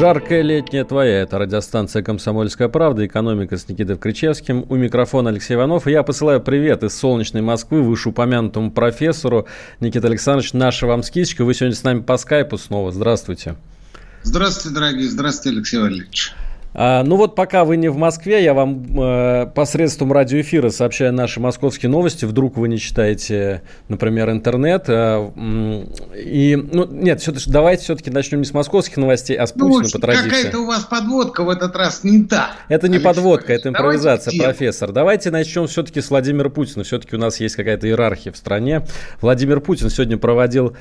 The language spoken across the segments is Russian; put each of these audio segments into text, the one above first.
Жаркая летняя твоя. Это радиостанция «Комсомольская правда». Экономика с Никитой Кричевским. У микрофона Алексей Иванов. И я посылаю привет из солнечной Москвы вышеупомянутому профессору Никита Александрович. Наша вам скидочка. Вы сегодня с нами по скайпу снова. Здравствуйте. Здравствуйте, дорогие. Здравствуйте, Алексей Валерьевич. А, ну вот пока вы не в Москве, я вам э, посредством радиоэфира сообщаю наши московские новости. Вдруг вы не читаете, например, интернет. Э, и, ну, нет, все, давайте все-таки начнем не с московских новостей, а с Путина ну, по традиции. Какая-то у вас подводка в этот раз не та. Это не Алексей подводка, это импровизация, Давайте профессор. Давайте начнем все-таки с Владимира Путина. Все-таки у нас есть какая-то иерархия в стране. Владимир Путин сегодня проводил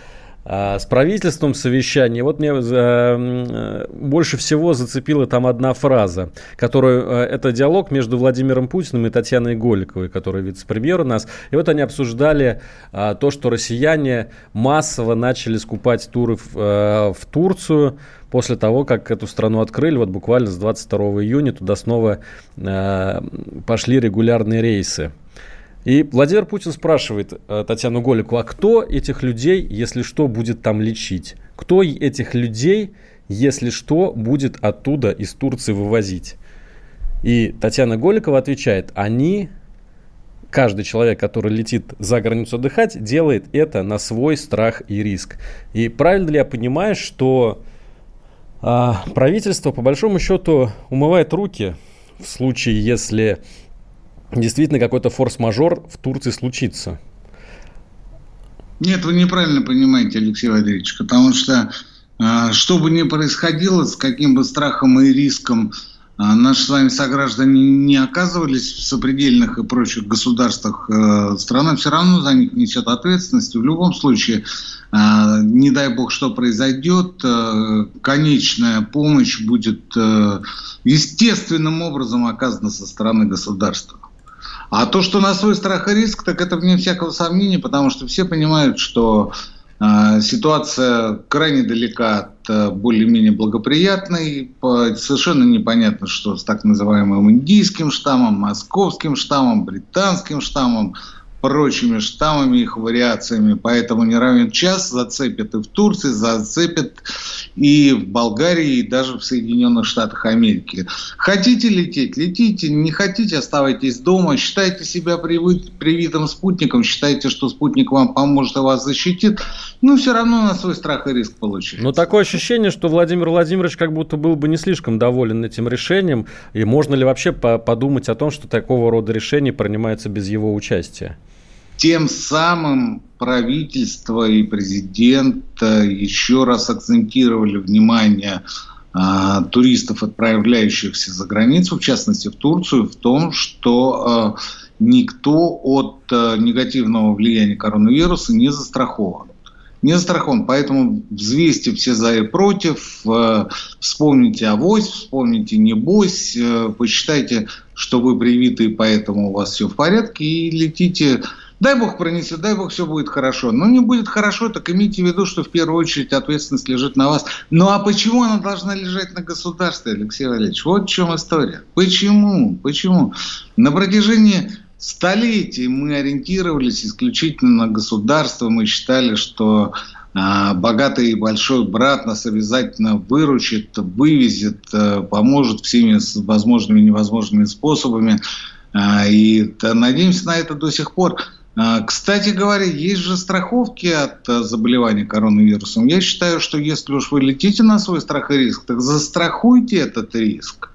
с правительством совещание. Вот мне э, э, больше всего зацепила там одна фраза, которую э, это диалог между Владимиром Путиным и Татьяной Голиковой, которая вице-премьер у нас. И вот они обсуждали а, то, что россияне массово начали скупать туры в, в Турцию после того, как эту страну открыли, вот буквально с 22 июня туда снова пошли регулярные рейсы. И Владимир Путин спрашивает э, Татьяну Голику, а кто этих людей, если что, будет там лечить? Кто этих людей, если что, будет оттуда из Турции вывозить? И Татьяна Голикова отвечает, они, каждый человек, который летит за границу отдыхать, делает это на свой страх и риск. И правильно ли я понимаю, что а, правительство, по большому счету, умывает руки в случае, если действительно какой-то форс-мажор в Турции случится. Нет, вы неправильно понимаете, Алексей Валерьевич, потому что э, что бы ни происходило, с каким бы страхом и риском э, наши с вами сограждане не оказывались в сопредельных и прочих государствах, э, страна все равно за них несет ответственность. В любом случае, э, не дай бог, что произойдет, э, конечная помощь будет э, естественным образом оказана со стороны государства. А то, что на свой страх и риск, так это вне всякого сомнения, потому что все понимают, что э, ситуация крайне далека от э, более-менее благоприятной. По- совершенно непонятно, что с так называемым индийским штаммом, московским штаммом, британским штаммом, прочими штаммами, их вариациями. Поэтому не равен час зацепят и в Турции, зацепят и в Болгарии, и даже в Соединенных Штатах Америки. Хотите лететь, летите. Не хотите, оставайтесь дома. Считайте себя привитым спутником. Считайте, что спутник вам поможет и вас защитит. Ну, все равно на свой страх и риск получается. Но такое ощущение, что Владимир Владимирович как будто был бы не слишком доволен этим решением. И можно ли вообще по- подумать о том, что такого рода решения принимаются без его участия? Тем самым правительство и президент э, еще раз акцентировали внимание а, туристов, отправляющихся за границу, в частности в Турцию, в том, что э, никто от э, негативного влияния коронавируса не застрахован. Не застрахован, поэтому взвесьте все за и против, вспомните авось, вспомните небось, посчитайте, что вы привиты, и поэтому у вас все в порядке, и летите Дай бог пронесет, дай бог все будет хорошо. Но не будет хорошо, так имейте в виду, что в первую очередь ответственность лежит на вас. Ну а почему она должна лежать на государстве, Алексей Валерьевич? Вот в чем история. Почему? Почему? На протяжении столетий мы ориентировались исключительно на государство. Мы считали, что а, богатый и большой брат нас обязательно выручит, вывезет, а, поможет всеми возможными и невозможными способами. А, И надеемся на это до сих пор. А, Кстати говоря, есть же страховки от а, заболевания коронавирусом. Я считаю, что если уж вы летите на свой страх и риск, так застрахуйте этот риск.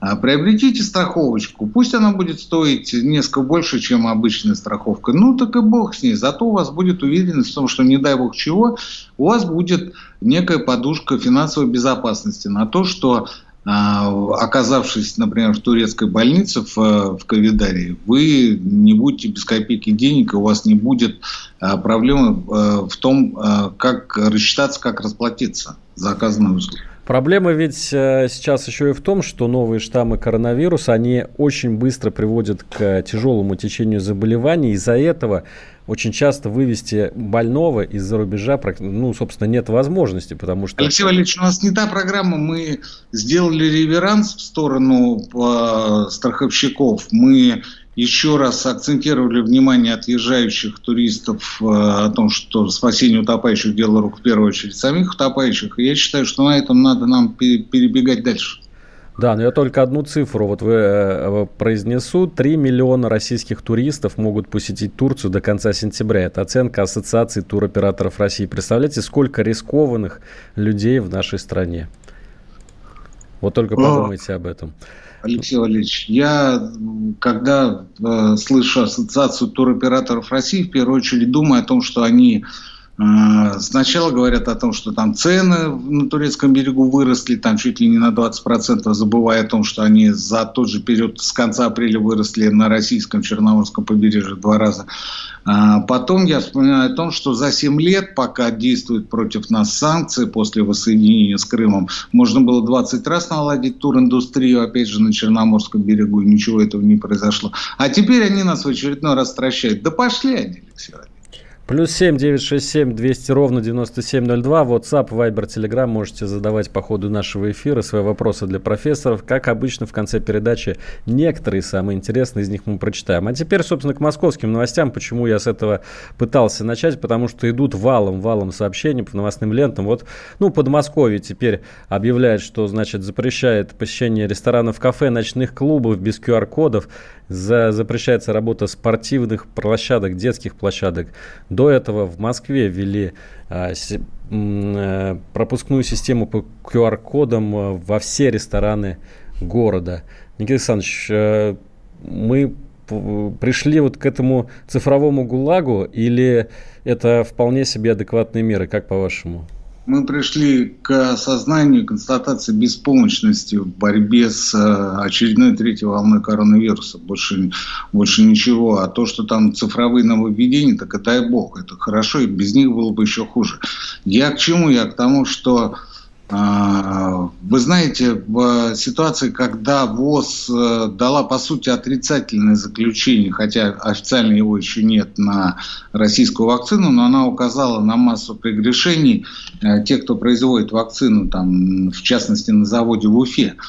А, Приобретите страховочку, пусть она будет стоить несколько больше, чем обычная страховка. Ну, так и бог с ней. Зато у вас будет уверенность в том, что не дай бог чего, у вас будет некая подушка финансовой безопасности на то, что оказавшись, например, в турецкой больнице в, в Ковидарии, вы не будете без копейки денег, и у вас не будет а, проблемы э, в том, а, как рассчитаться, как расплатиться за оказанную услугу. Проблема ведь э, сейчас еще и в том, что новые штаммы коронавируса, они очень быстро приводят к тяжелому течению заболеваний. Из-за этого очень часто вывести больного из-за рубежа, ну, собственно, нет возможности, потому что... Алексей Валерьевич, у нас не та программа. Мы сделали реверанс в сторону э, страховщиков. Мы еще раз акцентировали внимание отъезжающих туристов э, о том, что спасение утопающих – дело рук в первую очередь самих утопающих. И я считаю, что на этом надо нам перебегать дальше. Да, но я только одну цифру вот вы, э, произнесу. 3 миллиона российских туристов могут посетить Турцию до конца сентября. Это оценка Ассоциации туроператоров России. Представляете, сколько рискованных людей в нашей стране? Вот только подумайте об этом. Алексей Валерьевич, я, когда э, слышу Ассоциацию туроператоров России, в первую очередь думаю о том, что они Сначала говорят о том, что там цены на турецком берегу выросли, там чуть ли не на 20%, забывая о том, что они за тот же период с конца апреля выросли на российском Черноморском побережье два раза. А потом я вспоминаю о том, что за 7 лет, пока действуют против нас санкции после воссоединения с Крымом, можно было 20 раз наладить туриндустрию, опять же, на Черноморском берегу, и ничего этого не произошло. А теперь они нас в очередной раз стращают. Да пошли они, Алексей Плюс семь девять шесть семь двести ровно девяносто семь ноль два. WhatsApp, Viber, Telegram. Можете задавать по ходу нашего эфира свои вопросы для профессоров. Как обычно в конце передачи некоторые самые интересные из них мы прочитаем. А теперь, собственно, к московским новостям. Почему я с этого пытался начать? Потому что идут валом, валом сообщений по новостным лентам. Вот, ну, Подмосковье теперь объявляет, что, значит, запрещает посещение ресторанов, кафе, ночных клубов без QR-кодов. За, запрещается работа спортивных площадок, детских площадок. До этого в Москве ввели а, си, а, пропускную систему по QR-кодам а, во все рестораны города. Никита Александрович, а, мы пришли вот к этому цифровому гулагу или это вполне себе адекватные меры, как по-вашему? Мы пришли к осознанию, констатации беспомощности в борьбе с э, очередной третьей волной коронавируса. Больше, больше ничего. А то, что там цифровые нововведения, так это дай бог. Это хорошо, и без них было бы еще хуже. Я к чему? Я к тому, что вы знаете, в ситуации, когда ВОЗ э, дала, по сути, отрицательное заключение, хотя официально его еще нет на российскую вакцину, но она указала на массу прегрешений э, тех, кто производит вакцину, там, в частности, на заводе в Уфе. А,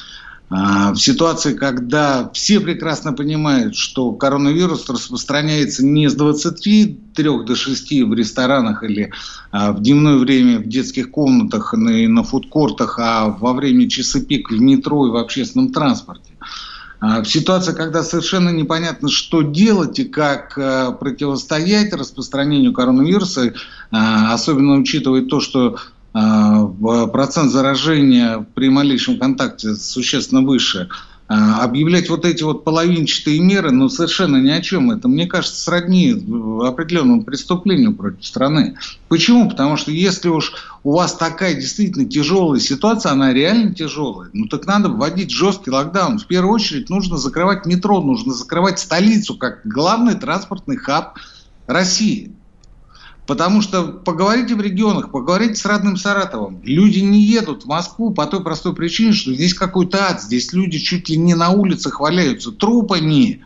в ситуации, когда все прекрасно понимают, что коронавирус распространяется не с 23 до 6 в ресторанах или а, в дневное время в детских комнатах и на фудкортах, а во время часы пик в метро и в общественном транспорте. А, в ситуации, когда совершенно непонятно, что делать и как противостоять распространению коронавируса, особенно учитывая то, что а, процент заражения при малейшем контакте существенно выше. А, объявлять вот эти вот половинчатые меры, ну, совершенно ни о чем. Это, мне кажется, сродни определенному преступлению против страны. Почему? Потому что если уж у вас такая действительно тяжелая ситуация, она реально тяжелая, ну, так надо вводить жесткий локдаун. В первую очередь нужно закрывать метро, нужно закрывать столицу как главный транспортный хаб России. Потому что поговорите в регионах, поговорите с родным Саратовым. Люди не едут в Москву по той простой причине, что здесь какой-то ад. Здесь люди чуть ли не на улицах валяются трупами.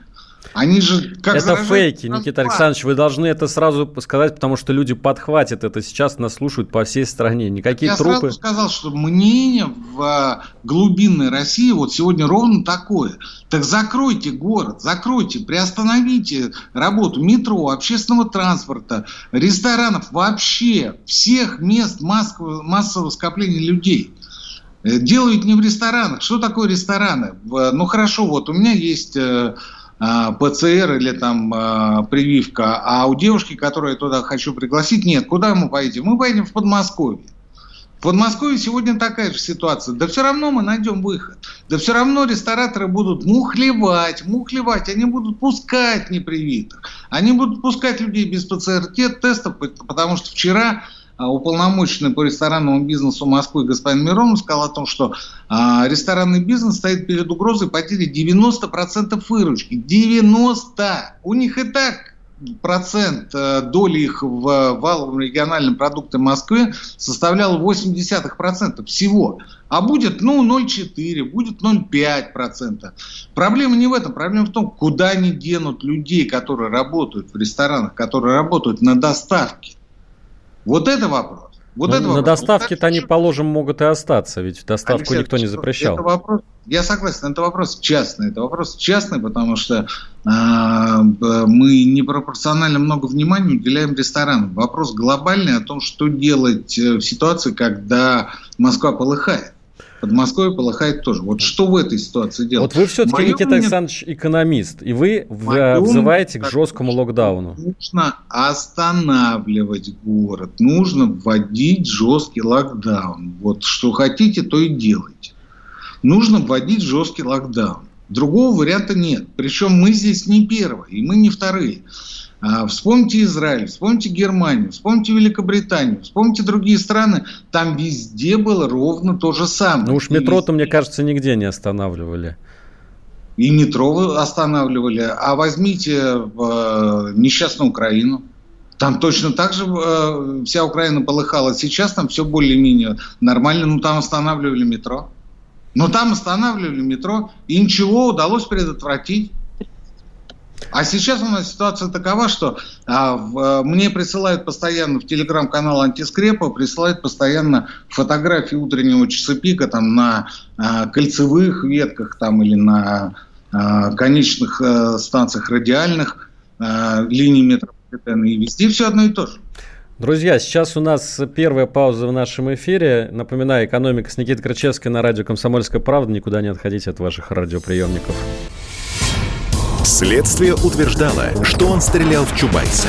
Они же как Это фейки, Никита Александрович, вы должны это сразу сказать, потому что люди подхватят это сейчас, нас слушают по всей стране. Никакие Я трупы... Я сразу сказал, что мнение в а, глубинной России вот сегодня ровно такое. Так закройте город, закройте, приостановите работу метро, общественного транспорта, ресторанов, вообще всех мест массового, массового скопления людей. Э, делают не в ресторанах. Что такое рестораны? Ну хорошо, вот у меня есть э, ПЦР или там а, прививка, а у девушки, которую я туда хочу пригласить, нет. Куда мы поедем? Мы поедем в Подмосковье. В Подмосковье сегодня такая же ситуация. Да все равно мы найдем выход. Да все равно рестораторы будут мухлевать, мухлевать. Они будут пускать непривитых. Они будут пускать людей без ПЦР-тестов, потому что вчера а, уполномоченный по ресторанному бизнесу Москвы господин Миронов сказал о том, что а, ресторанный бизнес стоит перед угрозой потери 90% выручки. 90! У них и так процент э, доли их в валовом региональном продукте Москвы составлял 0,8% всего. А будет, ну, 0,4, будет 0,5%. Проблема не в этом. Проблема в том, куда они денут людей, которые работают в ресторанах, которые работают на доставке. Вот это вопрос. Вот ну, это на вопрос. доставке-то они, положим, могут и остаться, ведь доставку Алексей, никто не запрещал. Это вопрос, я согласен, это вопрос частный. Это вопрос частный, потому что э, мы непропорционально много внимания уделяем ресторанам. Вопрос глобальный о том, что делать э, в ситуации, когда Москва полыхает. Под Москвой полыхает тоже. Вот что в этой ситуации делать? Вот вы все-таки, Мое Никита. Александрович, экономист, и вы Мое взываете к жесткому локдауну. Нужно останавливать город, нужно вводить жесткий локдаун. Вот что хотите, то и делайте. Нужно вводить жесткий локдаун. Другого варианта нет. Причем мы здесь не первые, и мы не вторые. А, вспомните Израиль, вспомните Германию, вспомните Великобританию, вспомните другие страны. Там везде было ровно то же самое. Ну уж метро-то, мне кажется, нигде не останавливали. И метро останавливали. А возьмите э, несчастную Украину. Там точно так же э, вся Украина полыхала. Сейчас там все более-менее нормально. Ну, там останавливали метро. Но там останавливали метро. И ничего удалось предотвратить. А сейчас у нас ситуация такова, что а, в, а, мне присылают постоянно в телеграм-канал антискрепа, присылают постоянно фотографии утреннего часа пика там на а, кольцевых ветках там или на а, конечных а, станциях радиальных а, линий метрополитена. И везде все одно и то же. Друзья, сейчас у нас первая пауза в нашем эфире. Напоминаю, экономика с Никитой Крычевской на радио «Комсомольская правда». Никуда не отходите от ваших радиоприемников. Следствие утверждало, что он стрелял в Чубайса.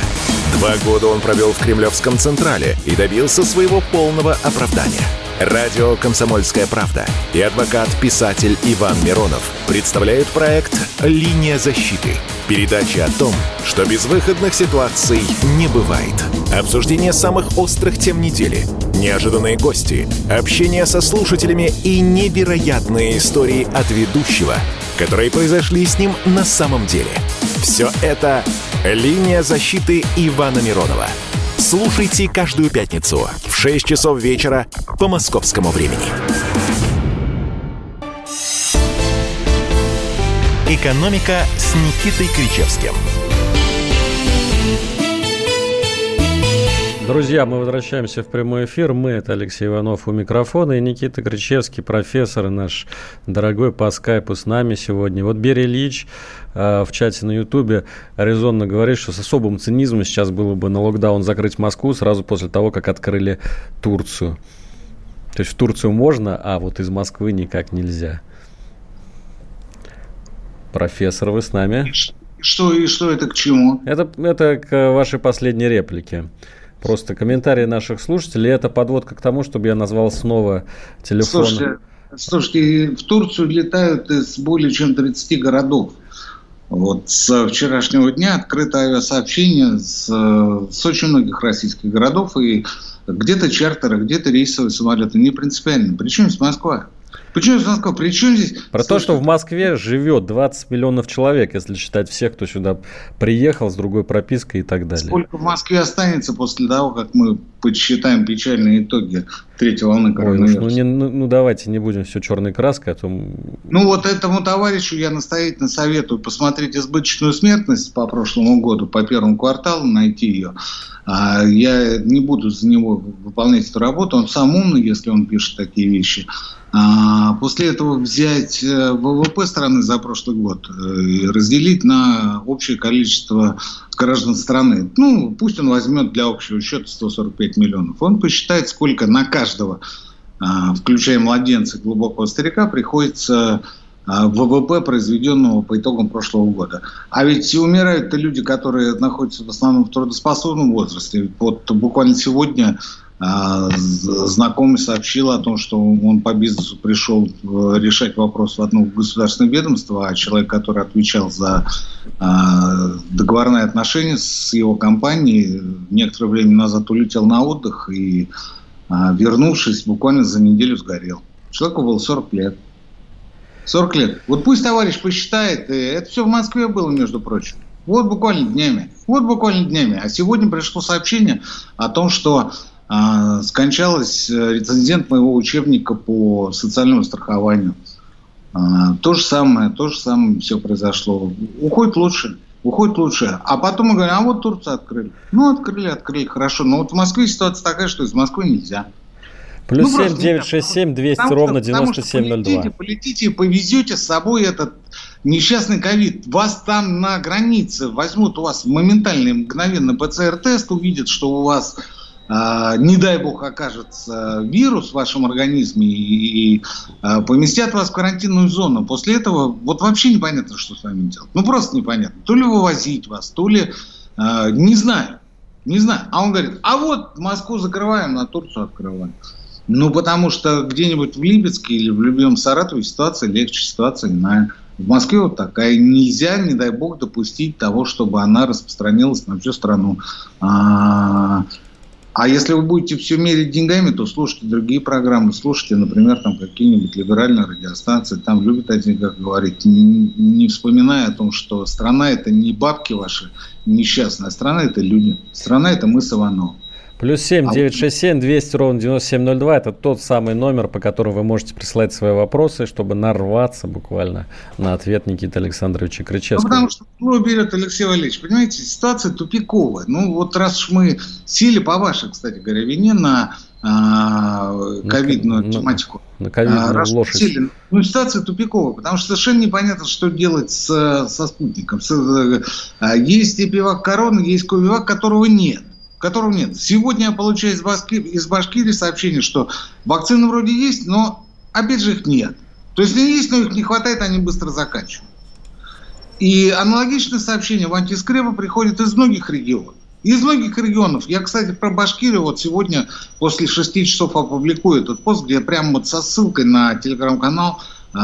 Два года он провел в Кремлевском Централе и добился своего полного оправдания. Радио «Комсомольская правда» и адвокат-писатель Иван Миронов представляют проект «Линия защиты». Передача о том, что безвыходных ситуаций не бывает. Обсуждение самых острых тем недели, неожиданные гости, общение со слушателями и невероятные истории от ведущего – которые произошли с ним на самом деле. Все это «Линия защиты Ивана Миронова». Слушайте каждую пятницу в 6 часов вечера по московскому времени. «Экономика» с Никитой Кричевским – Друзья, мы возвращаемся в прямой эфир. Мы, это Алексей Иванов у микрофона и Никита Кричевский, профессор наш дорогой по скайпу с нами сегодня. Вот Берия Ильич э, в чате на Ютубе резонно говорит, что с особым цинизмом сейчас было бы на локдаун закрыть Москву сразу после того, как открыли Турцию. То есть в Турцию можно, а вот из Москвы никак нельзя. Профессор, вы с нами? Что и что это к чему? Это, это к вашей последней реплике. Просто комментарии наших слушателей. Это подводка к тому, чтобы я назвал снова телефон. Слушайте, слушайте в Турцию летают из более чем 30 городов. Вот с вчерашнего дня открыто авиасообщение с, с очень многих российских городов. И где-то чартеры, где-то рейсовые самолеты. Не принципиально. Причем с Москвы. Почему из Москвы? При чем здесь? Про Слушай, то, что в Москве живет 20 миллионов человек, если считать всех, кто сюда приехал с другой пропиской и так далее. Сколько в Москве останется после того, как мы подсчитаем печальные итоги третьей волны коронавируса? Ой, ну, не, ну, ну давайте не будем все черной краской, а то... Ну вот этому товарищу я настоятельно советую посмотреть избыточную смертность по прошлому году, по первому кварталу, найти ее. А я не буду за него выполнять эту работу, он сам умный, если он пишет такие вещи. А после этого взять э, ВВП страны за прошлый год э, и разделить на общее количество граждан страны. Ну, пусть он возьмет для общего счета 145 миллионов. Он посчитает, сколько на каждого, а, включая младенца и глубокого старика, приходится а, ВВП, произведенного по итогам прошлого года. А ведь умирают-то люди, которые находятся в основном в трудоспособном возрасте. Вот буквально сегодня знакомый сообщил о том, что он по бизнесу пришел э, решать вопрос в одно государственное ведомство, а человек, который отвечал за а, договорные отношения с его компанией, некоторое время назад улетел на отдых и, а, вернувшись, буквально за неделю сгорел. Человеку было 40 лет. 40 лет. Вот пусть товарищ посчитает, это все в Москве было, между прочим. Вот буквально днями. Вот буквально днями. А сегодня пришло сообщение о том, что э, скончалась рецензент моего учебника по социальному страхованию. Э, то же самое, то же самое все произошло. Уходит лучше уходит лучше. А потом мы говорим, а вот Турцию открыли. Ну, открыли, открыли, хорошо. Но вот в Москве ситуация такая, что из Москвы нельзя. Плюс ну, 7 967 200 потому ровно 9702. Полетите, полетите и повезете с собой этот несчастный ковид. Вас там на границе возьмут у вас моментальный, мгновенно ПЦР-тест, увидят, что у вас а, не дай бог окажется вирус в вашем организме и, а, поместят вас в карантинную зону. После этого вот вообще непонятно, что с вами делать. Ну просто непонятно. То ли вывозить вас, то ли а, не знаю. Не знаю. А он говорит, а вот Москву закрываем, на Турцию открываем. Ну, потому что где-нибудь в Липецке или в любимом Саратове ситуация легче, ситуация иная. В Москве вот такая. Нельзя, не дай бог, допустить того, чтобы она распространилась на всю страну. А, а если вы будете все мерить деньгами, то слушайте другие программы, слушайте, например, там какие-нибудь либеральные радиостанции, там любят один как говорить, не, не вспоминая о том, что страна это не бабки ваши несчастная, страна это люди, страна это мы с Ивановым. Плюс 7 967 200 ровно 9702. Это тот самый номер, по которому вы можете присылать свои вопросы, чтобы нарваться буквально на ответ Никиты Александровича Крычевского. Ну, потому что ну, берет Алексей Валерьевич. Понимаете, ситуация тупиковая. Ну, вот раз мы сели по вашей, кстати говоря, вине на а, ковидную на, тематику. На ковидную а, лошадь. Сели, ну, ситуация тупиковая, потому что совершенно непонятно, что делать с, со спутником. С, а, есть и пивак корона, есть ковивак, которого нет которого нет. Сегодня я получаю из, Башки, из Башкирии сообщение, что вакцины вроде есть, но опять же их нет. То есть они есть, но их не хватает, они быстро заканчивают. И аналогичное сообщение в антискрепа приходит из многих регионов. Из многих регионов. Я, кстати, про Башкирию вот сегодня после шести часов опубликую этот пост, где прямо вот со ссылкой на телеграм-канал э,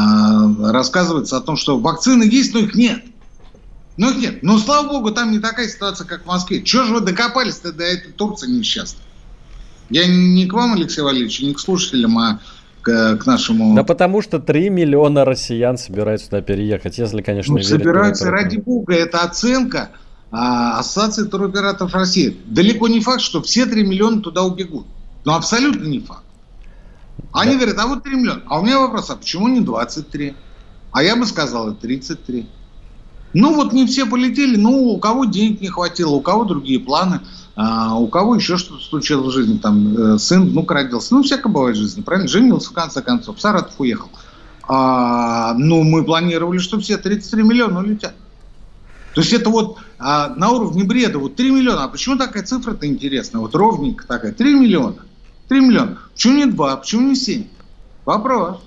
рассказывается о том, что вакцины есть, но их нет. Ну нет, ну слава богу, там не такая ситуация, как в Москве. Чего же вы докопались-то до этой Турции несчастной? Я не к вам, Алексей Валерьевич, не к слушателям, а к, к нашему... Да потому что 3 миллиона россиян собираются туда переехать, если, конечно, ну, собираются, ради бога, это оценка а, Ассоциации туроператоров России. Далеко не факт, что все 3 миллиона туда убегут. Но абсолютно не факт. Они да. говорят, а вот 3 миллиона. А у меня вопрос, а почему не 23? А я бы сказал, 33. Ну, вот не все полетели, ну, у кого денег не хватило, у кого другие планы, а, у кого еще что-то случилось в жизни, там, э, сын, внук родился. Ну, всякое бывает в жизни, правильно? Женился, в конце концов, в Саратов уехал. А, ну, мы планировали, что все 33 миллиона улетят. То есть это вот а, на уровне бреда, вот 3 миллиона. А почему такая цифра-то интересная? Вот ровненько такая, 3 миллиона. 3 миллиона. Почему не 2, почему не 7? Вопрос.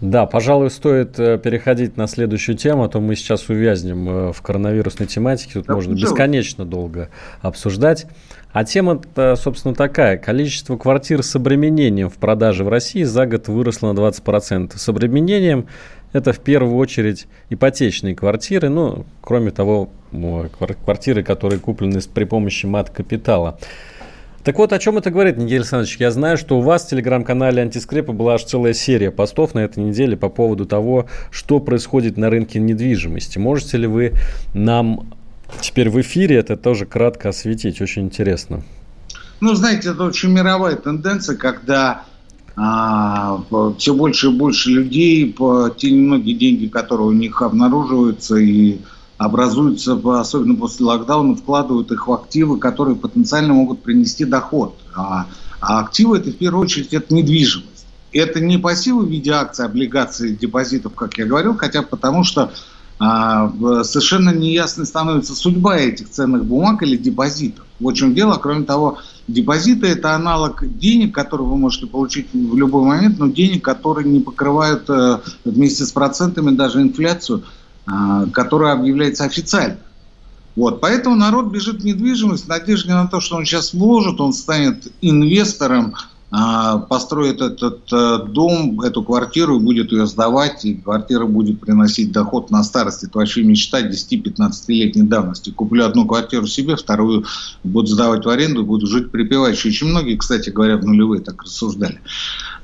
Да, пожалуй, стоит э, переходить на следующую тему, а то мы сейчас увязнем э, в коронавирусной тематике. Тут да, можно бесконечно долго обсуждать. А тема, собственно, такая. Количество квартир с обременением в продаже в России за год выросло на 20%. С обременением это в первую очередь ипотечные квартиры, ну, кроме того, квартиры, которые куплены при помощи мат-капитала. Так вот, о чем это говорит, Нигель Александрович? Я знаю, что у вас в телеграм-канале Антискрепа была аж целая серия постов на этой неделе по поводу того, что происходит на рынке недвижимости. Можете ли вы нам теперь в эфире это тоже кратко осветить? Очень интересно. Ну, знаете, это очень мировая тенденция, когда а, все больше и больше людей по те немногие деньги, которые у них обнаруживаются и образуются, особенно после локдауна, вкладывают их в активы, которые потенциально могут принести доход. А, а активы это в первую очередь это недвижимость. Это не пассивы в виде акций, облигаций, депозитов, как я говорил, хотя потому что а, совершенно неясной становится судьба этих ценных бумаг или депозитов. В чем дело. Кроме того, депозиты – это аналог денег, которые вы можете получить в любой момент, но денег, которые не покрывают э, вместе с процентами даже инфляцию – которая объявляется официально. Вот, поэтому народ бежит в недвижимость в надежде на то, что он сейчас вложит, он станет инвестором а, построит этот э, дом, эту квартиру будет ее сдавать, и квартира будет приносить доход на старость. Это вообще мечта 10-15-летней давности. Куплю одну квартиру себе, вторую буду сдавать в аренду, буду жить припеваючи. Очень многие, кстати говоря, в нулевые так рассуждали.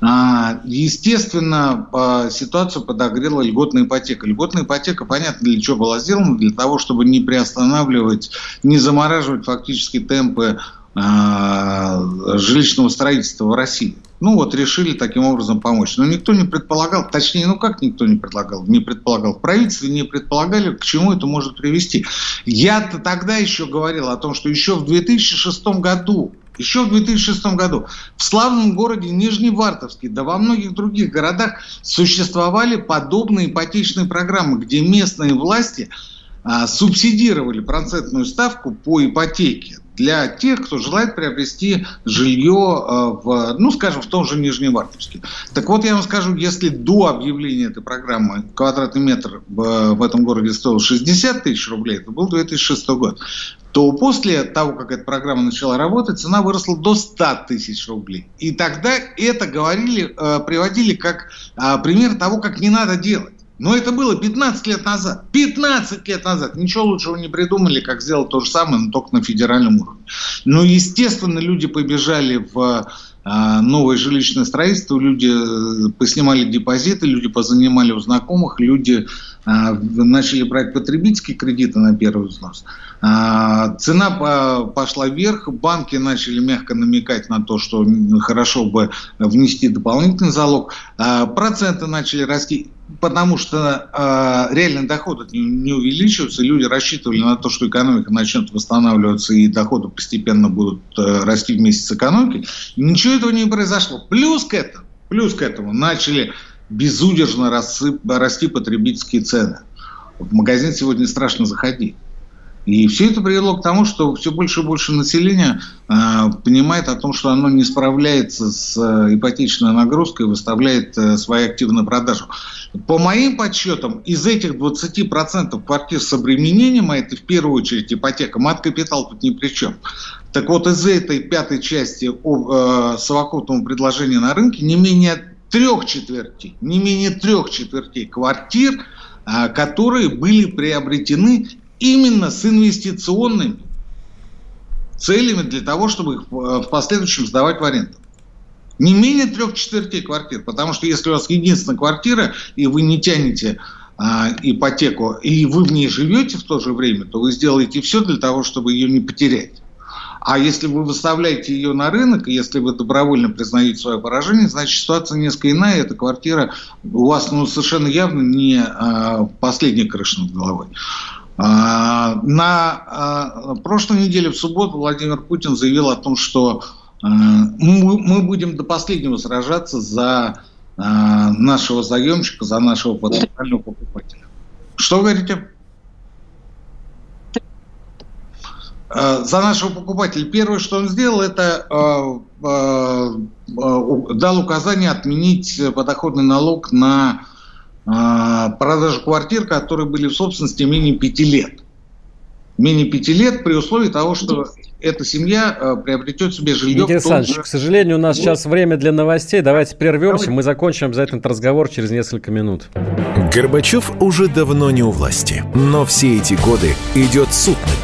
А, естественно, ситуацию подогрела льготная ипотека. Льготная ипотека, понятно, для чего была сделана, для того, чтобы не приостанавливать, не замораживать фактически темпы а, жилищного строительства в России. Ну вот решили таким образом помочь. Но никто не предполагал, точнее, ну как никто не предполагал, не предполагал, в правительстве не предполагали, к чему это может привести. Я-то тогда еще говорил о том, что еще в 2006 году еще в 2006 году в славном городе Нижневартовске, да во многих других городах существовали подобные ипотечные программы, где местные власти а, субсидировали процентную ставку по ипотеке для тех, кто желает приобрести жилье э, в, ну, скажем, в том же Нижневартовске. Так вот, я вам скажу, если до объявления этой программы квадратный метр в этом городе стоил 60 тысяч рублей, это был 2006 год, то после того, как эта программа начала работать, цена выросла до 100 тысяч рублей. И тогда это говорили, э, приводили как э, пример того, как не надо делать. Но это было 15 лет назад. 15 лет назад. Ничего лучшего не придумали, как сделать то же самое, но только на федеральном уровне. Но, естественно, люди побежали в а, новое жилищное строительство, люди э, поснимали депозиты, люди позанимали у знакомых, люди начали брать потребительские кредиты на первый взнос. А, цена пошла вверх, банки начали мягко намекать на то, что хорошо бы внести дополнительный залог, проценты начали расти потому что реальный доход не, не увеличивается, люди рассчитывали на то, что экономика начнет восстанавливаться и доходы постепенно будут э, расти вместе с экономикой. Ничего этого не произошло. Плюс к этому, плюс к этому начали безудержно расти потребительские цены. В магазин сегодня страшно заходить. И все это привело к тому, что все больше и больше населения э, понимает о том, что оно не справляется с э, ипотечной нагрузкой, выставляет э, свои активы на продажу. По моим подсчетам, из этих 20% квартир с обременением, а это в первую очередь ипотека, мат-капитал тут ни при чем. Так вот, из этой пятой части о, э, совокупного предложения на рынке не менее трех четвертей, не менее трех четвертей квартир, э, которые были приобретены именно с инвестиционными целями для того, чтобы их в последующем сдавать в аренду. Не менее трех четвертей квартир, потому что если у вас единственная квартира, и вы не тянете а, ипотеку, и вы в ней живете в то же время, то вы сделаете все для того, чтобы ее не потерять. А если вы выставляете ее на рынок, если вы добровольно признаете свое поражение, значит ситуация несколько иная. Эта квартира у вас ну, совершенно явно не а, последняя крыша над головой. А, на а, прошлой неделе в субботу Владимир Путин заявил о том, что мы будем до последнего сражаться за нашего заемщика, за нашего потенциального покупателя. Что говорите? За нашего покупателя. Первое, что он сделал, это дал указание отменить подоходный налог на продажу квартир, которые были в собственности менее пяти лет. Менее пяти лет при условии того, что эта семья приобретет себе жилье. Никита Александрович, же... к сожалению, у нас вот. сейчас время для новостей. Давайте прервемся. Мы закончим обязательно этот разговор через несколько минут. Горбачев уже давно не у власти, но все эти годы идет суд над.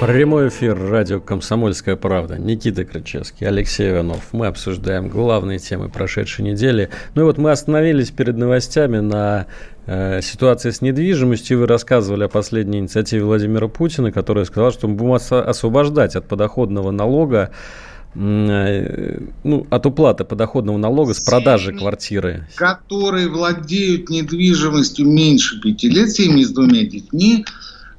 Прямой эфир радио «Комсомольская правда». Никита Крычевский, Алексей Иванов. Мы обсуждаем главные темы прошедшей недели. Ну и вот мы остановились перед новостями на э, ситуации с недвижимостью. Вы рассказывали о последней инициативе Владимира Путина, который сказал, что мы будем освобождать от подоходного налога э, ну, от уплаты подоходного налога с продажи квартиры. Которые владеют недвижимостью меньше пяти лет, семьи с двумя детьми,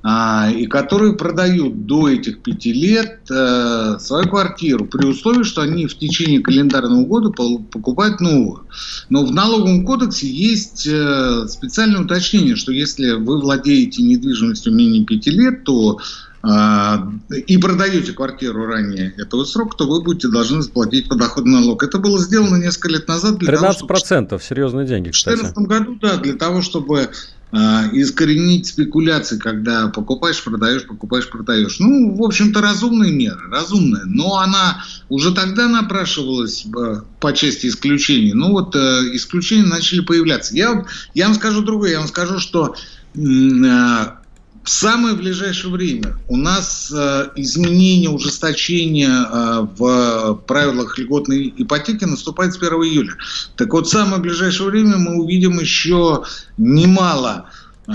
и которые продают до этих пяти лет э, свою квартиру при условии, что они в течение календарного года покупают новую. Но в налоговом кодексе есть э, специальное уточнение, что если вы владеете недвижимостью менее пяти лет, то а, и продаете квартиру ранее этого срока, то вы будете должны заплатить подоходный налог. Это было сделано несколько лет назад. Для 13% того, чтобы... серьезные деньги, кстати. В 2014 году, да, для того, чтобы а, искоренить спекуляции, когда покупаешь, продаешь, покупаешь, продаешь. Ну, в общем-то, разумные меры, разумная. Но она уже тогда напрашивалась а, по части исключений. Ну, вот э, исключения начали появляться. Я, я вам скажу другое. Я вам скажу, что а, в самое ближайшее время у нас э, изменение, ужесточение э, в правилах льготной ипотеки наступает с 1 июля. Так вот, в самое ближайшее время мы увидим еще немало э,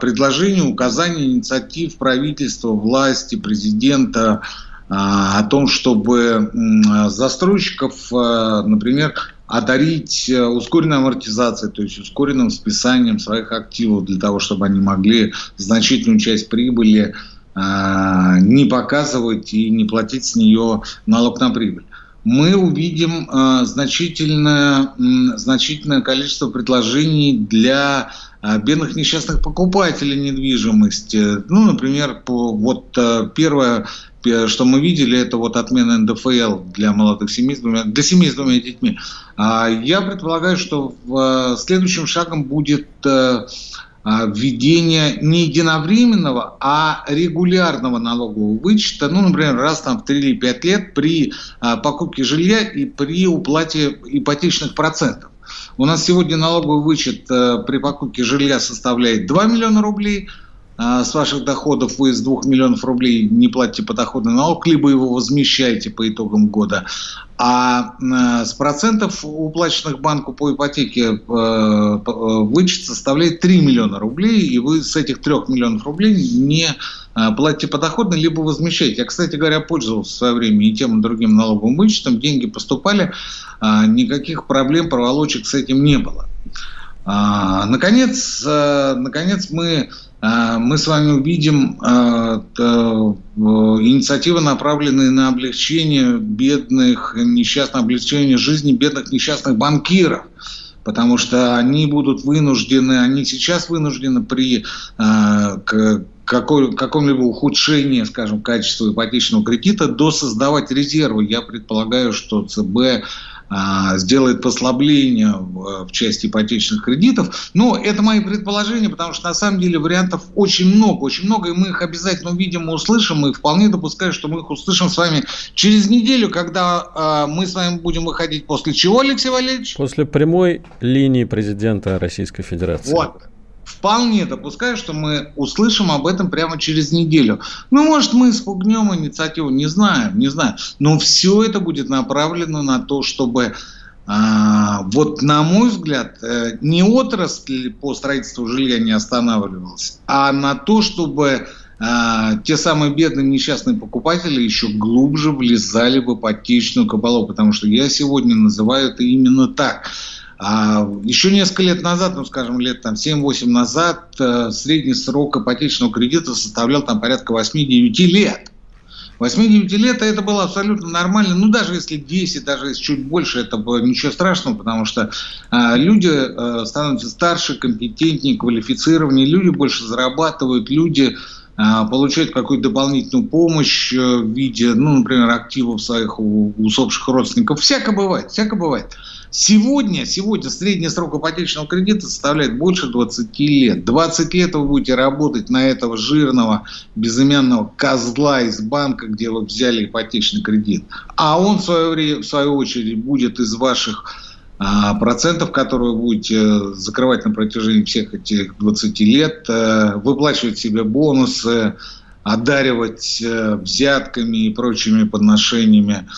предложений, указаний, инициатив правительства, власти, президента о том, чтобы застройщиков, например, одарить э, ускоренной амортизацией, то есть ускоренным списанием своих активов для того, чтобы они могли значительную часть прибыли э, не показывать и не платить с нее налог на прибыль. Мы увидим э, значительное, э, значительное количество предложений для бедных несчастных покупателей недвижимости. Ну, например, вот э, первое что мы видели, это вот отмена НДФЛ для молодых семей с двумя, для семей с двумя детьми. А я предполагаю, что в, э, следующим шагом будет э, а, введение не единовременного, а регулярного налогового вычета, ну, например, раз там в 3 или 5 лет при а, покупке жилья и при уплате ипотечных процентов. У нас сегодня налоговый вычет э, при покупке жилья составляет 2 миллиона рублей – с ваших доходов вы из 2 миллионов рублей не платите подоходный налог, либо его возмещаете по итогам года. А э, с процентов уплаченных банку по ипотеке э, э, вычет составляет 3 миллиона рублей, и вы с этих 3 миллионов рублей не платите подоходный, либо возмещаете. Я, кстати говоря, пользовался в свое время и тем, и другим налоговым вычетом, деньги поступали, а, никаких проблем, проволочек с этим не было. А, наконец, наконец мы а, мы с вами увидим а, инициативы, направленные на облегчение бедных, несчастных, облегчение жизни бедных несчастных банкиров потому что они будут вынуждены, они сейчас вынуждены при какой, каком-либо ухудшении, скажем, качества ипотечного кредита досоздавать резервы. Я предполагаю, что ЦБ а, сделает послабление в, в части ипотечных кредитов. Но это мои предположения, потому что на самом деле вариантов очень много, очень много, и мы их обязательно увидим и услышим, и вполне допускаю, что мы их услышим с вами через неделю, когда э, мы с вами будем выходить после чего, Алексей Валерьевич? После прямой линии президента Российской Федерации. Вот вполне допускаю, что мы услышим об этом прямо через неделю. Ну, может, мы спугнем инициативу, не знаю, не знаю. Но все это будет направлено на то, чтобы а, вот на мой взгляд, э, не отрасль по строительству жилья не останавливалась, а на то, чтобы а, те самые бедные несчастные покупатели еще глубже влезали в ипотечную кабалу, потому что я сегодня называю это именно так. А еще несколько лет назад, ну, скажем, лет там 7-8 назад, э, средний срок ипотечного кредита составлял там порядка 8-9 лет. 8-9 лет это было абсолютно нормально. Ну, даже если 10, даже если чуть больше, это было ничего страшного, потому что э, люди э, становятся старше, компетентнее, квалифицированнее, люди больше зарабатывают, люди э, получают какую-то дополнительную помощь э, в виде, ну, например, активов своих усопших родственников. Всяко бывает, всяко бывает. Сегодня, сегодня средний срок ипотечного кредита составляет больше 20 лет. 20 лет вы будете работать на этого жирного безымянного козла из банка, где вы взяли ипотечный кредит. А он в свое время, в свою очередь будет из ваших а, процентов, которые вы будете закрывать на протяжении всех этих 20 лет, а, выплачивать себе бонусы, одаривать а, взятками и прочими подношениями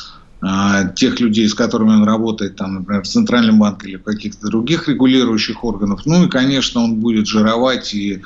тех людей, с которыми он работает, там, например, в Центральном банке или в каких-то других регулирующих органах. Ну и, конечно, он будет жировать и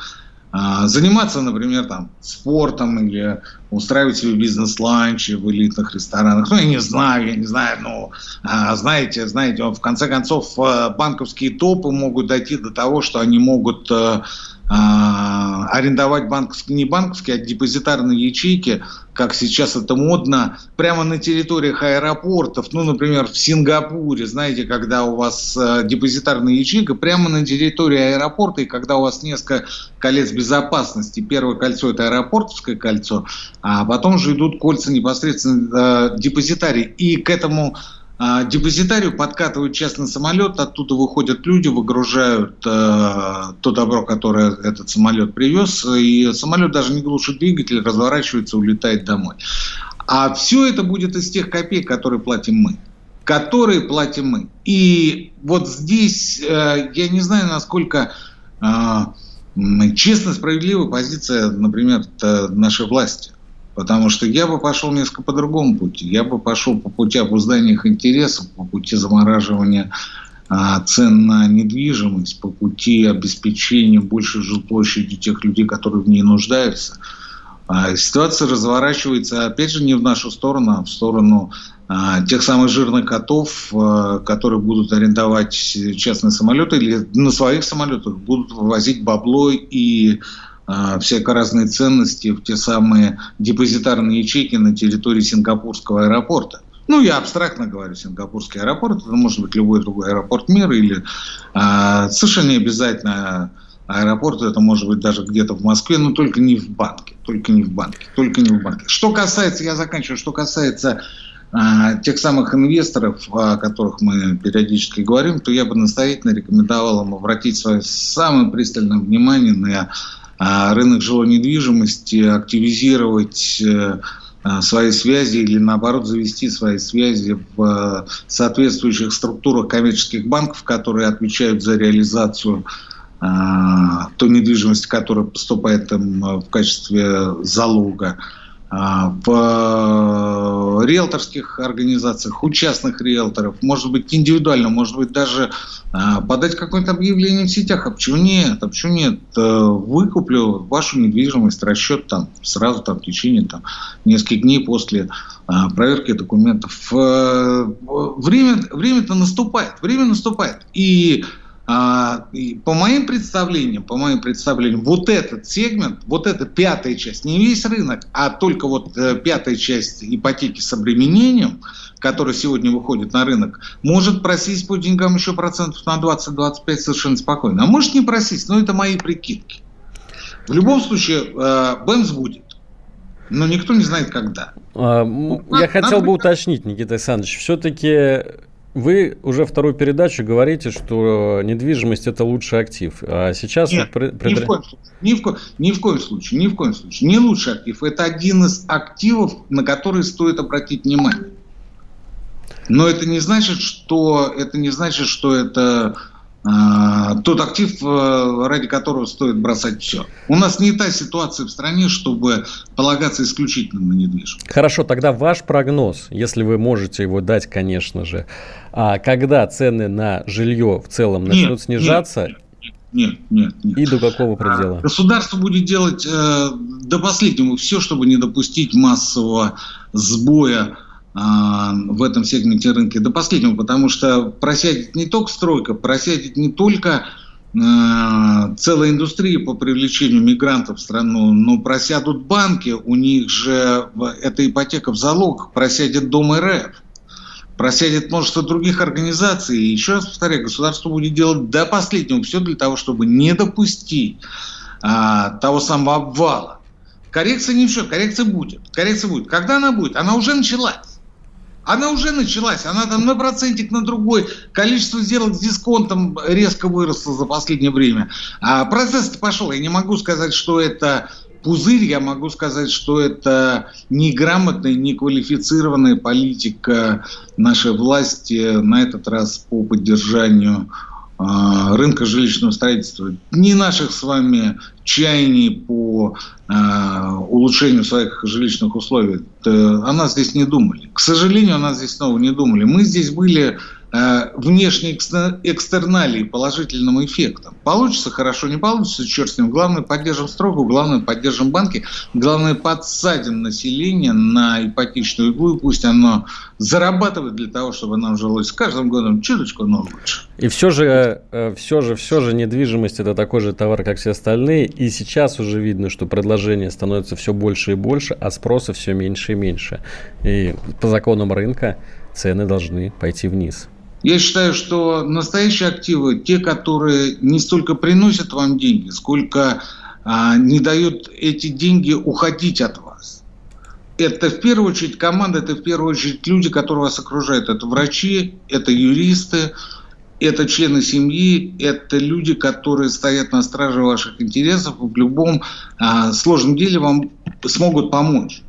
а, заниматься, например, там, спортом или устраивать себе бизнес-ланчи в элитных ресторанах. Ну, я не знаю, я не знаю, но а, знаете, знаете, в конце концов, а, банковские топы могут дойти до того, что они могут а, арендовать банковские, не банковские, а депозитарные ячейки, как сейчас это модно, прямо на территориях аэропортов, ну, например, в Сингапуре, знаете, когда у вас э, депозитарная ячейка прямо на территории аэропорта, и когда у вас несколько колец безопасности, первое кольцо – это аэропортовское кольцо, а потом же идут кольца непосредственно э, депозитарий, и к этому а, депозитарию подкатывают частный самолет, оттуда выходят люди, выгружают э, то добро, которое этот самолет привез, и самолет даже не глушит двигатель, разворачивается, улетает домой. А все это будет из тех копеек, которые платим мы. Которые платим мы. И вот здесь э, я не знаю, насколько э, честно, справедливая позиция, например, нашей власти. Потому что я бы пошел несколько по другому пути. Я бы пошел по пути обуздания их интересов, по пути замораживания а, цен на недвижимость, по пути обеспечения большей жилплощади тех людей, которые в ней нуждаются. А, ситуация разворачивается, опять же, не в нашу сторону, а в сторону а, тех самых жирных котов, которые будут арендовать частные самолеты или на своих самолетах будут вывозить бабло и всяко разные ценности в те самые депозитарные ячейки на территории Сингапурского аэропорта. Ну, я абстрактно говорю, Сингапурский аэропорт, это может быть любой другой аэропорт мира или а, совершенно не обязательно аэропорт, это может быть даже где-то в Москве, но только не в банке, только не в банке, только не в банке. Что касается, я заканчиваю, что касается а, тех самых инвесторов, о которых мы периодически говорим, то я бы настоятельно рекомендовал им обратить свое самое пристальное внимание на а, рынок жилой недвижимости, активизировать э, а, свои связи или наоборот завести свои связи в э, соответствующих структурах коммерческих банков, которые отвечают за реализацию а, той недвижимости, которая поступает им э, в качестве залога. А, в риэлторских организациях, у частных риэлторов, может быть, индивидуально, может быть, даже а, подать какое-то объявление в сетях. А почему нет? А почему нет? Э, выкуплю вашу недвижимость, расчет там сразу там, в течение там, нескольких дней после а, проверки документов. Э, время, время-то наступает, время наступает. И а, по моим представлениям, по моим представлениям, вот этот сегмент, вот эта пятая часть, не весь рынок, а только вот э, пятая часть ипотеки с обременением, которая сегодня выходит на рынок, может просить по деньгам еще процентов на 20-25 совершенно спокойно. А может не просить, но это мои прикидки. В любом случае, э, Бенз будет. Но никто не знает, когда. А, я хотел бы уточнить, Никита Александрович, все-таки вы уже вторую передачу говорите, что недвижимость это лучший актив. А сейчас Нет, вот... ни, в коем случае, ни, в ко... ни в коем случае, ни в коем случае. Не лучший актив. Это один из активов, на который стоит обратить внимание. Но это не значит, что это не значит, что это тот актив, э, ради которого стоит бросать все. У нас не та ситуация в стране, чтобы полагаться исключительно на недвижимость. Хорошо, тогда ваш прогноз, если вы можете его дать, конечно же, а когда цены на жилье в целом начнут нет, снижаться? Нет, нет, нет. И до какого предела? Государство будет делать э, до последнего все, чтобы не допустить массового сбоя а, в этом сегменте рынка до последнего, потому что просядет не только стройка, просядет не только а, целая индустрия по привлечению мигрантов в страну, но просядут банки, у них же эта ипотека в залог, просядет Дом РФ, просядет множество других организаций. И еще раз повторяю, государство будет делать до последнего все для того, чтобы не допустить а, того самого обвала. Коррекция не все, коррекция будет. Коррекция будет. Когда она будет? Она уже началась. Она уже началась, она там на процентик, на другой. Количество сделок с дисконтом резко выросло за последнее время. А процесс пошел. Я не могу сказать, что это пузырь, я могу сказать, что это неграмотная, неквалифицированная политика нашей власти на этот раз по поддержанию рынка жилищного строительства, ни наших с вами чаяний по э, улучшению своих жилищных условий, о нас здесь не думали. К сожалению, о нас здесь снова не думали. Мы здесь были э, внешней экстерналии положительным эффектом. Получится хорошо, не получится, черт с ним. Главное, поддержим строго, главное, поддержим банки, главное, подсадим население на ипотечную иглу, и пусть оно зарабатывает для того, чтобы нам жилось с каждым годом чуточку, но лучше. И все же, э, все же, все же недвижимость это такой же товар, как все остальные. И сейчас уже видно, что предложение становится все больше и больше, а спроса все меньше и меньше. И по законам рынка цены должны пойти вниз. Я считаю, что настоящие активы, те, которые не столько приносят вам деньги, сколько а, не дают эти деньги уходить от вас. Это в первую очередь команда, это в первую очередь люди, которые вас окружают. Это врачи, это юристы, это члены семьи, это люди, которые стоят на страже ваших интересов в любом а, сложном деле вам смогут помочь.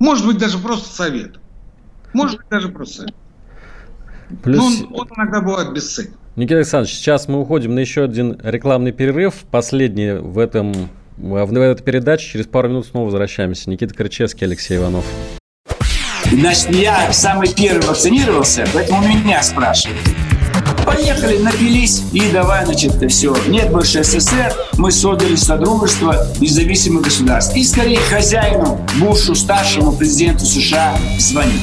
Может быть, даже просто совет. Может быть, даже просто совет. Плюс... Он, он иногда бывает бесценен. Никита Александрович, сейчас мы уходим на еще один рекламный перерыв. Последний в этом в этой передаче. Через пару минут снова возвращаемся. Никита Крычевский, Алексей Иванов. Значит, я самый первый вакцинировался, поэтому меня спрашивают. Поехали, напились и давай, значит, все. Нет больше СССР, мы создали Содружество независимых государств. И скорее хозяину Бушу, старшему президенту США, звонить.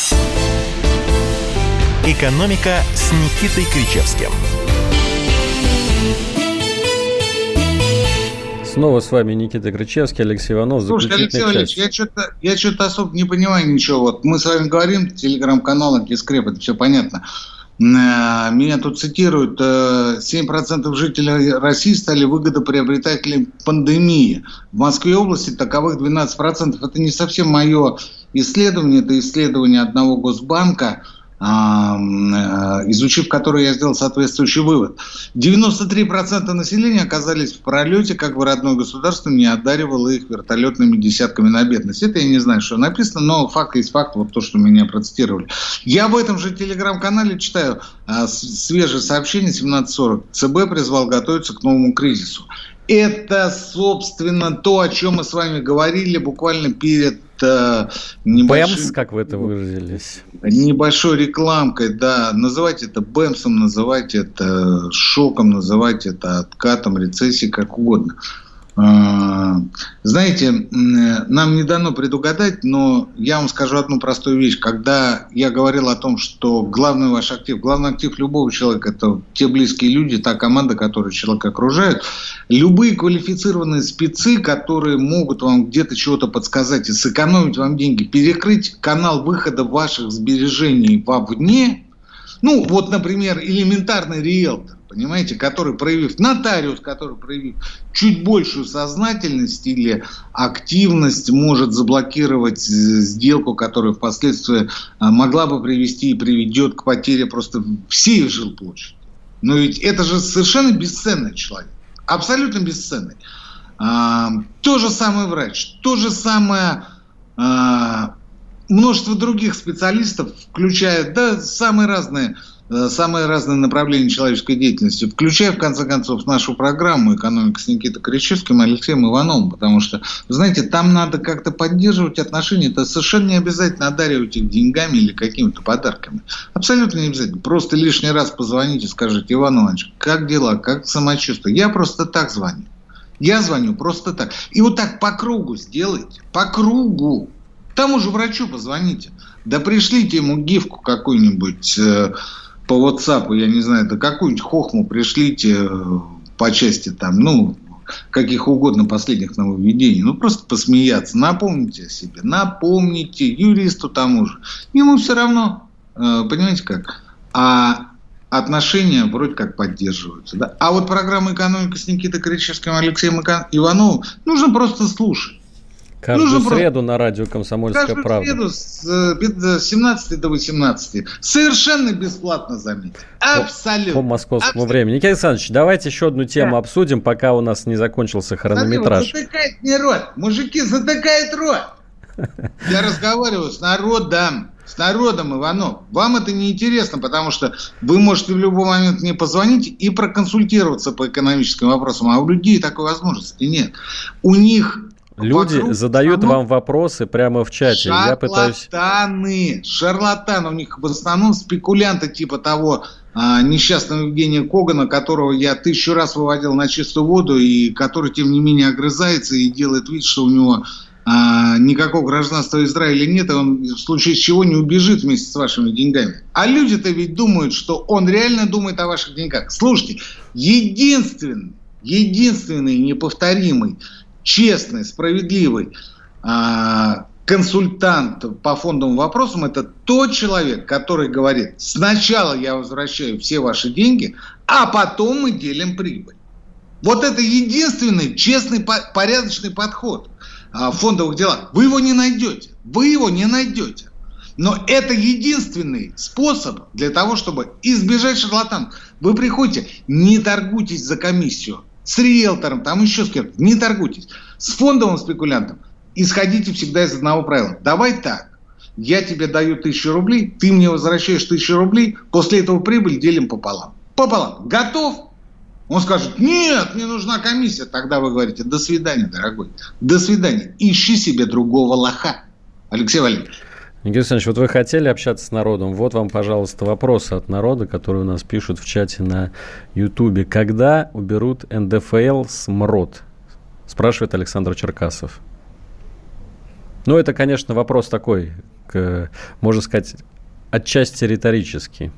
«Экономика» с Никитой Кричевским. Снова с вами Никита Кричевский, Алексей Иванов. Слушай, Алексей Валерьевич, я что-то, я что-то особо не понимаю ничего. Вот мы с вами говорим, телеграм-канал Антискреп, это все понятно. Э, меня тут цитируют, 7% э, жителей России стали выгодоприобретателями пандемии. В Москве и области таковых 12%. Это не совсем мое исследование, это исследование одного Госбанка – изучив который я сделал соответствующий вывод. 93% населения оказались в пролете, как бы родное государство не одаривало их вертолетными десятками на бедность. Это я не знаю, что написано, но факт есть факт, вот то, что меня процитировали. Я в этом же телеграм-канале читаю а, свежее сообщение 1740. ЦБ призвал готовиться к новому кризису. Это, собственно, то, о чем мы с вами говорили буквально перед небольшим... Бэмс, как вы это выразились? Небольшой рекламкой, да. Называйте это бэмсом, называйте это шоком, называйте это откатом, рецессией, как угодно. Знаете, нам не дано предугадать, но я вам скажу одну простую вещь. Когда я говорил о том, что главный ваш актив, главный актив любого человека – это те близкие люди, та команда, которая человека окружает, любые квалифицированные спецы, которые могут вам где-то чего-то подсказать и сэкономить вам деньги, перекрыть канал выхода ваших сбережений вовне, ну, вот, например, элементарный риэлтор, понимаете, который проявив, нотариус, который проявив чуть большую сознательность или активность, может заблокировать э, сделку, которая впоследствии э, могла бы привести и приведет к потере просто всей жилплощади. Но ведь это же совершенно бесценный человек, абсолютно бесценный. А, то же самое врач, то же самое а, множество других специалистов, включая да, самые разные Э, самые разные направления человеческой деятельности, включая, в конце концов, нашу программу «Экономика с Никитой Кричевским» и Алексеем Ивановым, потому что, знаете, там надо как-то поддерживать отношения, это совершенно не обязательно одаривать их деньгами или какими-то подарками. Абсолютно не обязательно. Просто лишний раз позвоните, скажите, Иван Иванович, как дела, как самочувствие? Я просто так звоню. Я звоню просто так. И вот так по кругу сделайте. По кругу. Тому же врачу позвоните. Да пришлите ему гифку какую-нибудь э, по WhatsApp, я не знаю, да какую-нибудь хохму пришлите э, по части там, ну, каких угодно последних нововведений. Ну, просто посмеяться. Напомните о себе. Напомните юристу тому же. Ему все равно, э, понимаете как. А отношения вроде как поддерживаются. Да? А вот программа «Экономика» с Никитой Кричевским и Алексеем Ивановым нужно просто слушать. Каждую Нужно среду просто... на радио «Комсомольская Каждую правда». среду с 17 э, до 18. Совершенно бесплатно, заметьте. Абсолютно. По, по московскому Абсолютно. времени. Никита Александрович, давайте еще одну тему да. обсудим, пока у нас не закончился хронометраж. Смотри, вот затыкает мне рот. Мужики, затыкает рот. Я разговариваю с народом. С народом, Иванов. Вам это не интересно, потому что вы можете в любой момент мне позвонить и проконсультироваться по экономическим вопросам, а у людей такой возможности нет. У них Люди Вокруг задают вам вопросы прямо в чате. Шарлатаны, Я пытаюсь... шарлатаны. У них в основном спекулянты типа того а, несчастного Евгения Когана, которого я тысячу раз выводил на чистую воду, и который, тем не менее, огрызается и делает вид, что у него а, никакого гражданства Израиля нет, и он в случае чего не убежит вместе с вашими деньгами. А люди-то ведь думают, что он реально думает о ваших деньгах. Слушайте, единственный, единственный неповторимый честный, справедливый а, консультант по фондовым вопросам – это тот человек, который говорит, сначала я возвращаю все ваши деньги, а потом мы делим прибыль. Вот это единственный честный, порядочный подход а, в фондовых делах. Вы его не найдете. Вы его не найдете. Но это единственный способ для того, чтобы избежать шарлатанов. Вы приходите, не торгуйтесь за комиссию с риэлтором, там еще с кем-то. Не торгуйтесь. С фондовым спекулянтом исходите всегда из одного правила. Давай так. Я тебе даю тысячу рублей, ты мне возвращаешь тысячу рублей, после этого прибыль делим пополам. Пополам. Готов? Он скажет, нет, мне нужна комиссия. Тогда вы говорите, до свидания, дорогой. До свидания. Ищи себе другого лоха. Алексей Валерьевич. Никита Александрович, вот вы хотели общаться с народом. Вот вам, пожалуйста, вопросы от народа, которые у нас пишут в чате на Ютубе. Когда уберут НДФЛ с МРОД? Спрашивает Александр Черкасов. Ну, это, конечно, вопрос такой, к, можно сказать, отчасти риторический.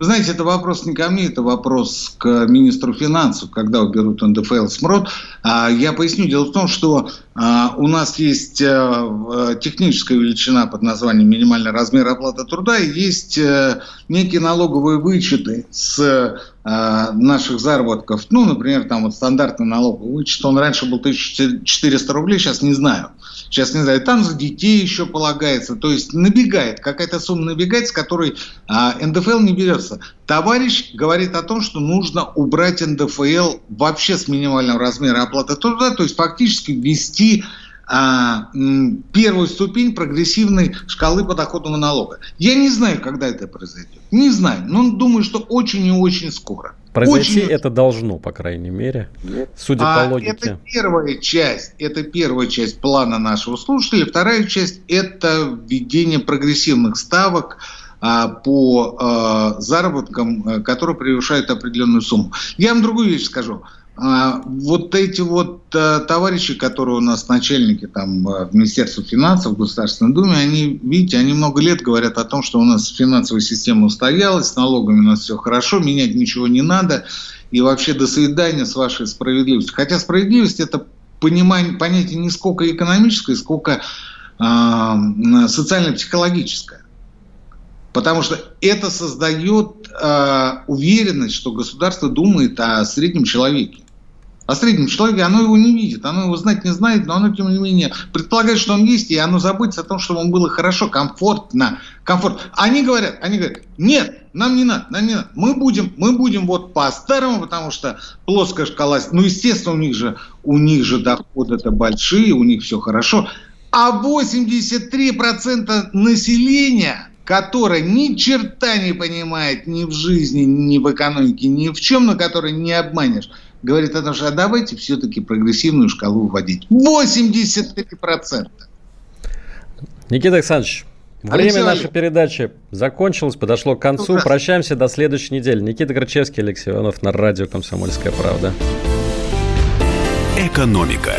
Вы знаете, это вопрос не ко мне, это вопрос к министру финансов, когда уберут НДФЛ СМРОД. А, я поясню. Дело в том, что а, у нас есть э, техническая величина под названием минимальный размер оплаты труда, и есть э, некие налоговые вычеты с э, наших заработков. Ну, например, там вот стандартный налоговый вычет, он раньше был 1400 рублей, сейчас не знаю. Сейчас не знаю, там за детей еще полагается. То есть набегает, какая-то сумма набегает, с которой а, НДФЛ не берется. Товарищ говорит о том, что нужно убрать НДФЛ вообще с минимального размера оплаты труда, то есть фактически ввести первую ступень прогрессивной шкалы подоходного налога. Я не знаю, когда это произойдет. Не знаю, но думаю, что очень и очень скоро. Произойти очень... это должно, по крайней мере, судя а, по логике. Это первая часть, это первая часть плана нашего слушателя. Вторая часть – это введение прогрессивных ставок а, по а, заработкам, э, которые превышают определенную сумму. Я вам другую вещь скажу – а, вот эти вот а, товарищи, которые у нас начальники там э, в Министерстве финансов, в Государственной Думе, они, видите, они много лет говорят о том, что у нас финансовая система устоялась, с налогами у нас все хорошо, менять ничего не надо, и вообще до свидания с вашей справедливостью. Хотя справедливость это понимание, понятие не сколько экономическое, сколько э, социально-психологическое. Потому что это создает э, уверенность, что государство думает о среднем человеке о среднем человеке, оно его не видит, оно его знать не знает, но оно, тем не менее, предполагает, что он есть, и оно заботится о том, чтобы ему было хорошо, комфортно. Комфорт. Они говорят, они говорят, нет, нам не надо, нам не надо. Мы будем, мы будем вот по-старому, потому что плоская шкала, ну, естественно, у них же, у них же доходы это большие, у них все хорошо. А 83% населения которое ни черта не понимает ни в жизни, ни в экономике, ни в чем, на которое не обманешь, говорит о том, что а давайте все-таки прогрессивную шкалу вводить. 83%. Никита Александрович, Время Алексей нашей передачи закончилось, подошло к концу. Ужасно. Прощаемся до следующей недели. Никита Горчевский, Алексей Иванов на радио «Комсомольская правда». Экономика.